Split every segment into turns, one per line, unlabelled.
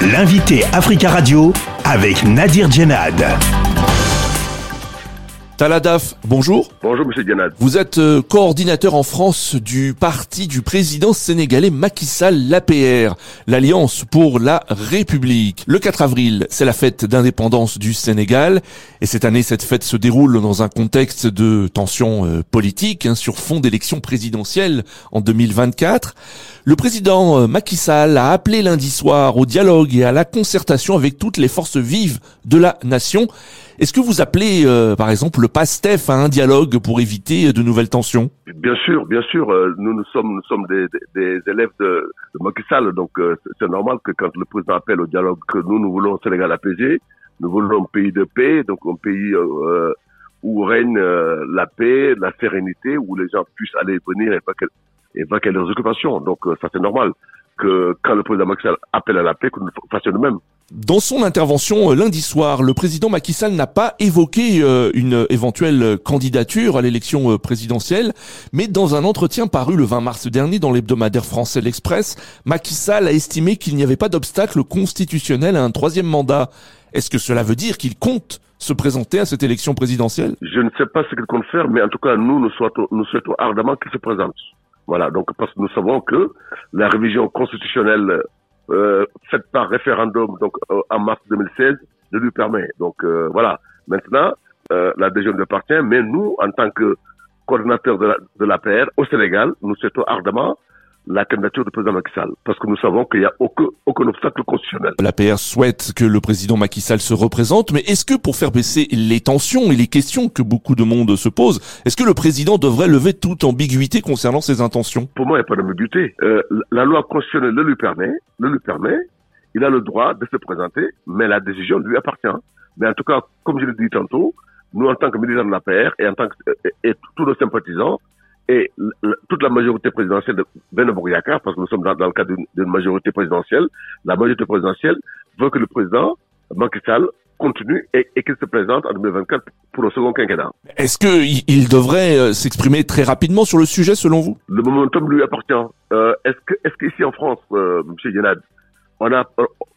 L'invité Africa Radio avec Nadir Djenad.
Taladaf, bonjour.
Bonjour Monsieur Djenad.
Vous êtes euh, coordinateur en France du parti du président sénégalais Macky Sall, l'APR, l'Alliance pour la République. Le 4 avril, c'est la fête d'indépendance du Sénégal et cette année, cette fête se déroule dans un contexte de tensions euh, politiques hein, sur fond d'élections présidentielles en 2024. Le président euh, Macky Sall a appelé lundi soir au dialogue et à la concertation avec toutes les forces vives de la nation. Est-ce que vous appelez, euh, par exemple, le PASTEF à un dialogue pour éviter de nouvelles tensions?
Bien sûr, bien sûr. Euh, nous, nous sommes, nous sommes des, des, élèves de, de Macky Sall, donc euh, c'est normal que quand le président appelle au dialogue, que nous, nous voulons un Sénégal apaisé, nous voulons un pays de paix, donc un pays où règne la paix, la sérénité, où les gens puissent aller et venir et vaquer, leurs occupations. Donc ça, c'est normal que quand le président Macky appelle à la paix, que nous fassions même.
Dans son intervention euh, lundi soir, le président Macky Sall n'a pas évoqué euh, une éventuelle candidature à l'élection euh, présidentielle, mais dans un entretien paru le 20 mars dernier dans l'hebdomadaire français L'Express, Macky Sall a estimé qu'il n'y avait pas d'obstacle constitutionnel à un troisième mandat. Est-ce que cela veut dire qu'il compte se présenter à cette élection présidentielle?
Je ne sais pas ce qu'il compte faire, mais en tout cas, nous, nous souhaitons, nous souhaitons ardemment qu'il se présente. Voilà, donc parce que nous savons que la révision constitutionnelle euh, faite par référendum donc euh, en mars 2016 ne lui permet. Donc euh, voilà. Maintenant, euh, la décision lui appartient, mais nous, en tant que coordinateur de la, de l'APR au Sénégal, nous souhaitons ardemment la candidature du président Macky Sall, parce que nous savons qu'il n'y a aucun, aucun obstacle constitutionnel.
L'APR souhaite que le président Macky Sall se représente, mais est-ce que pour faire baisser les tensions et les questions que beaucoup de monde se pose, est-ce que le président devrait lever toute ambiguïté concernant ses intentions?
Pour moi, il n'y a pas d'ambiguïté. Euh, la loi constitutionnelle le lui permet, le lui permet, il a le droit de se présenter, mais la décision lui appartient. Mais en tout cas, comme je l'ai dit tantôt, nous, en tant que militants de l'APR et en tant que, et tous nos sympathisants, et toute la majorité présidentielle de Ben parce que nous sommes dans, le cadre d'une majorité présidentielle, la majorité présidentielle veut que le président Macky Sall continue et, et qu'il se présente en 2024 pour le second quinquennat.
Est-ce qu'il il devrait euh, s'exprimer très rapidement sur le sujet selon vous?
Le momentum lui appartient. Euh, est-ce que est-ce qu'ici en France, euh, M. Yenad, on a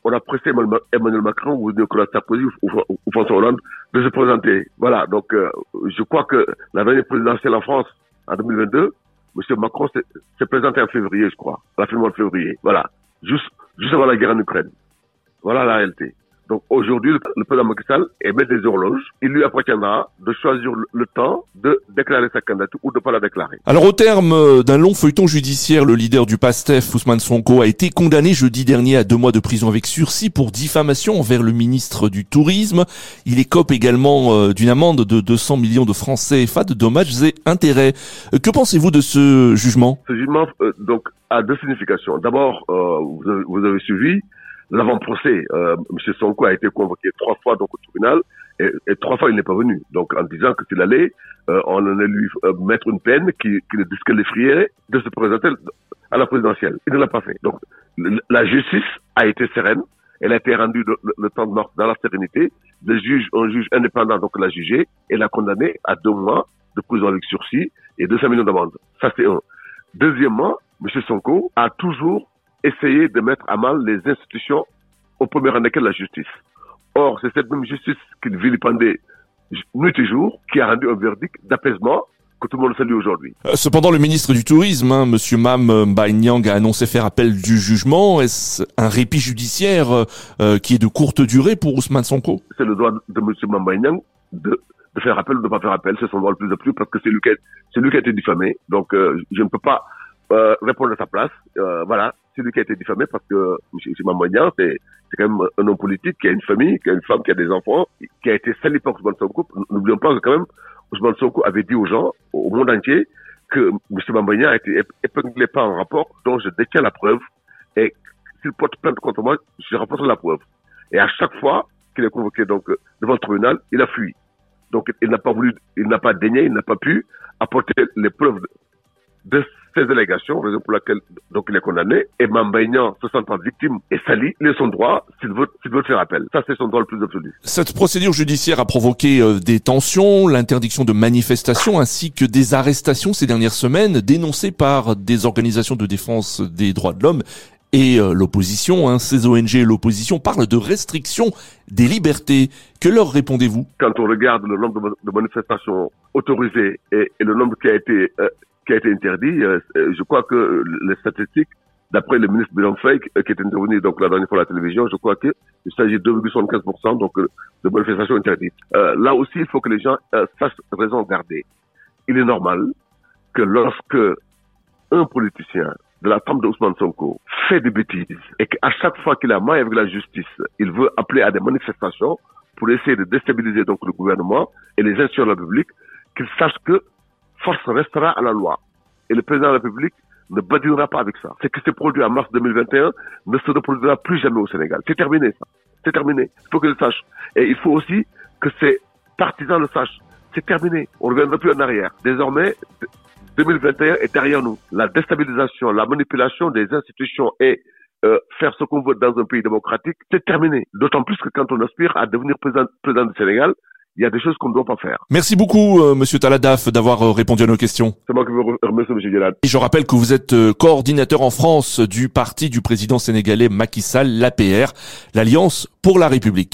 on a pressé Emmanuel Macron ou Nicolas Sarkozy ou, ou, François Hollande de se présenter? Voilà, donc euh, je crois que la dernière présidentielle en France en 2022, M. Macron s'est présenté en février, je crois, à la fin mois de février. Voilà, juste, juste avant la guerre en Ukraine. Voilà la réalité. Donc aujourd'hui, le président Macky Sall émet des horloges. Il lui appartiendra de choisir le temps de déclarer sa candidature ou de pas la déclarer.
Alors au terme euh, d'un long feuilleton judiciaire, le leader du PASTEF, Ousmane Sonko, a été condamné jeudi dernier à deux mois de prison avec sursis pour diffamation envers le ministre du Tourisme. Il écope également euh, d'une amende de 200 millions de francs CFA de dommages et intérêts. Euh, que pensez-vous de ce jugement?
Ce jugement donc a deux significations. D'abord, vous, vous avez suivi l'avant-procès, euh, M. Sonko a été convoqué trois fois donc au tribunal et, et trois fois il n'est pas venu. Donc en disant que s'il allait, euh, on allait lui euh, mettre une peine qui, qui le disqualifierait de se présenter à la présidentielle. Il ne l'a pas fait. Donc la justice a été sereine. Elle a été rendue le, temps de mort dans la sérénité. Le juge, un juge indépendant donc l'a jugé et l'a condamné à deux mois de prison avec sursis et 200 millions d'amende. Ça c'est un. Deuxièmement, M. Sonko a toujours essayer de mettre à mal les institutions, au premier rang desquelles la justice. Or, c'est cette même justice qu'il vilipendait nuit et jour qui a rendu un verdict d'apaisement que tout le monde salue aujourd'hui.
Euh, cependant, le ministre du Tourisme, hein, Monsieur Mam Baïnyang, a annoncé faire appel du jugement. Est-ce un répit judiciaire euh, euh, qui est de courte durée pour Ousmane Sonko?
C'est le droit de Monsieur Mam Baïnyang de, de, faire appel ou de ne pas faire appel. C'est son droit le plus plus parce que c'est lui, lui, qui a été diffamé. Donc, je ne peux pas répondre à sa place. voilà, celui qui a été diffamé parce que M. Mamonian, c'est quand même un homme politique qui a une famille, qui a une femme, qui a des enfants, qui a été sali par Ousmane Sonko. N'oublions pas que quand même, Ousmane Sonko avait dit aux gens, au monde entier, que M. Mamonian a été épinglé par un rapport dont je détiens la preuve et s'il porte plainte contre moi, je rapporte la preuve. Et à chaque fois qu'il est convoqué donc devant le tribunal, il a fui. Donc il n'a pas voulu, il n'a pas daigné, il n'a pas pu apporter les preuves de ces allégations, raison pour laquelle donc il est condamné, et Mambaignan se sentant victime et sali, il est son droit s'il veut, s'il veut faire appel. Ça, c'est son droit le plus absolu.
Cette procédure judiciaire a provoqué euh, des tensions, l'interdiction de manifestations ainsi que des arrestations ces dernières semaines dénoncées par des organisations de défense des droits de l'homme et euh, l'opposition, hein, ces ONG et l'opposition parlent de restriction des libertés. Que leur répondez-vous?
Quand on regarde le nombre de manifestations autorisées et, le nombre qui a été euh, a été interdit, euh, je crois que les statistiques, d'après le ministre Bilan Fake, qui est intervenu donc la dernière fois à la télévision, je crois qu'il s'agit de 2,75% donc de manifestations interdites. là aussi, il faut que les gens sachent raison garder. Il est normal que lorsque un politicien de la femme de Ousmane Sonko fait des bêtises et qu'à chaque fois qu'il a main avec la justice, il veut appeler à des manifestations pour essayer de déstabiliser donc le gouvernement et les institutions de la République, qu'il sache que force restera à la loi. Et le président de la République ne badinera pas avec ça. Ce qui s'est produit en mars 2021 ne se reproduira plus jamais au Sénégal. C'est terminé ça. C'est terminé. Il faut qu'ils le sachent. Et il faut aussi que ces partisans le sachent. C'est terminé. On ne reviendra plus en arrière. Désormais, 2021 est derrière nous. La déstabilisation, la manipulation des institutions et euh, faire ce qu'on veut dans un pays démocratique, c'est terminé. D'autant plus que quand on aspire à devenir président du Sénégal, il y a des choses qu'on ne doit pas faire.
Merci beaucoup, euh, Monsieur Taladaf, d'avoir euh, répondu à nos questions.
C'est moi qui vous remercie, Monsieur Gélad.
Et je rappelle que vous êtes euh, coordinateur en France du parti du président sénégalais Macky Sall, l'APR, l'Alliance pour la République.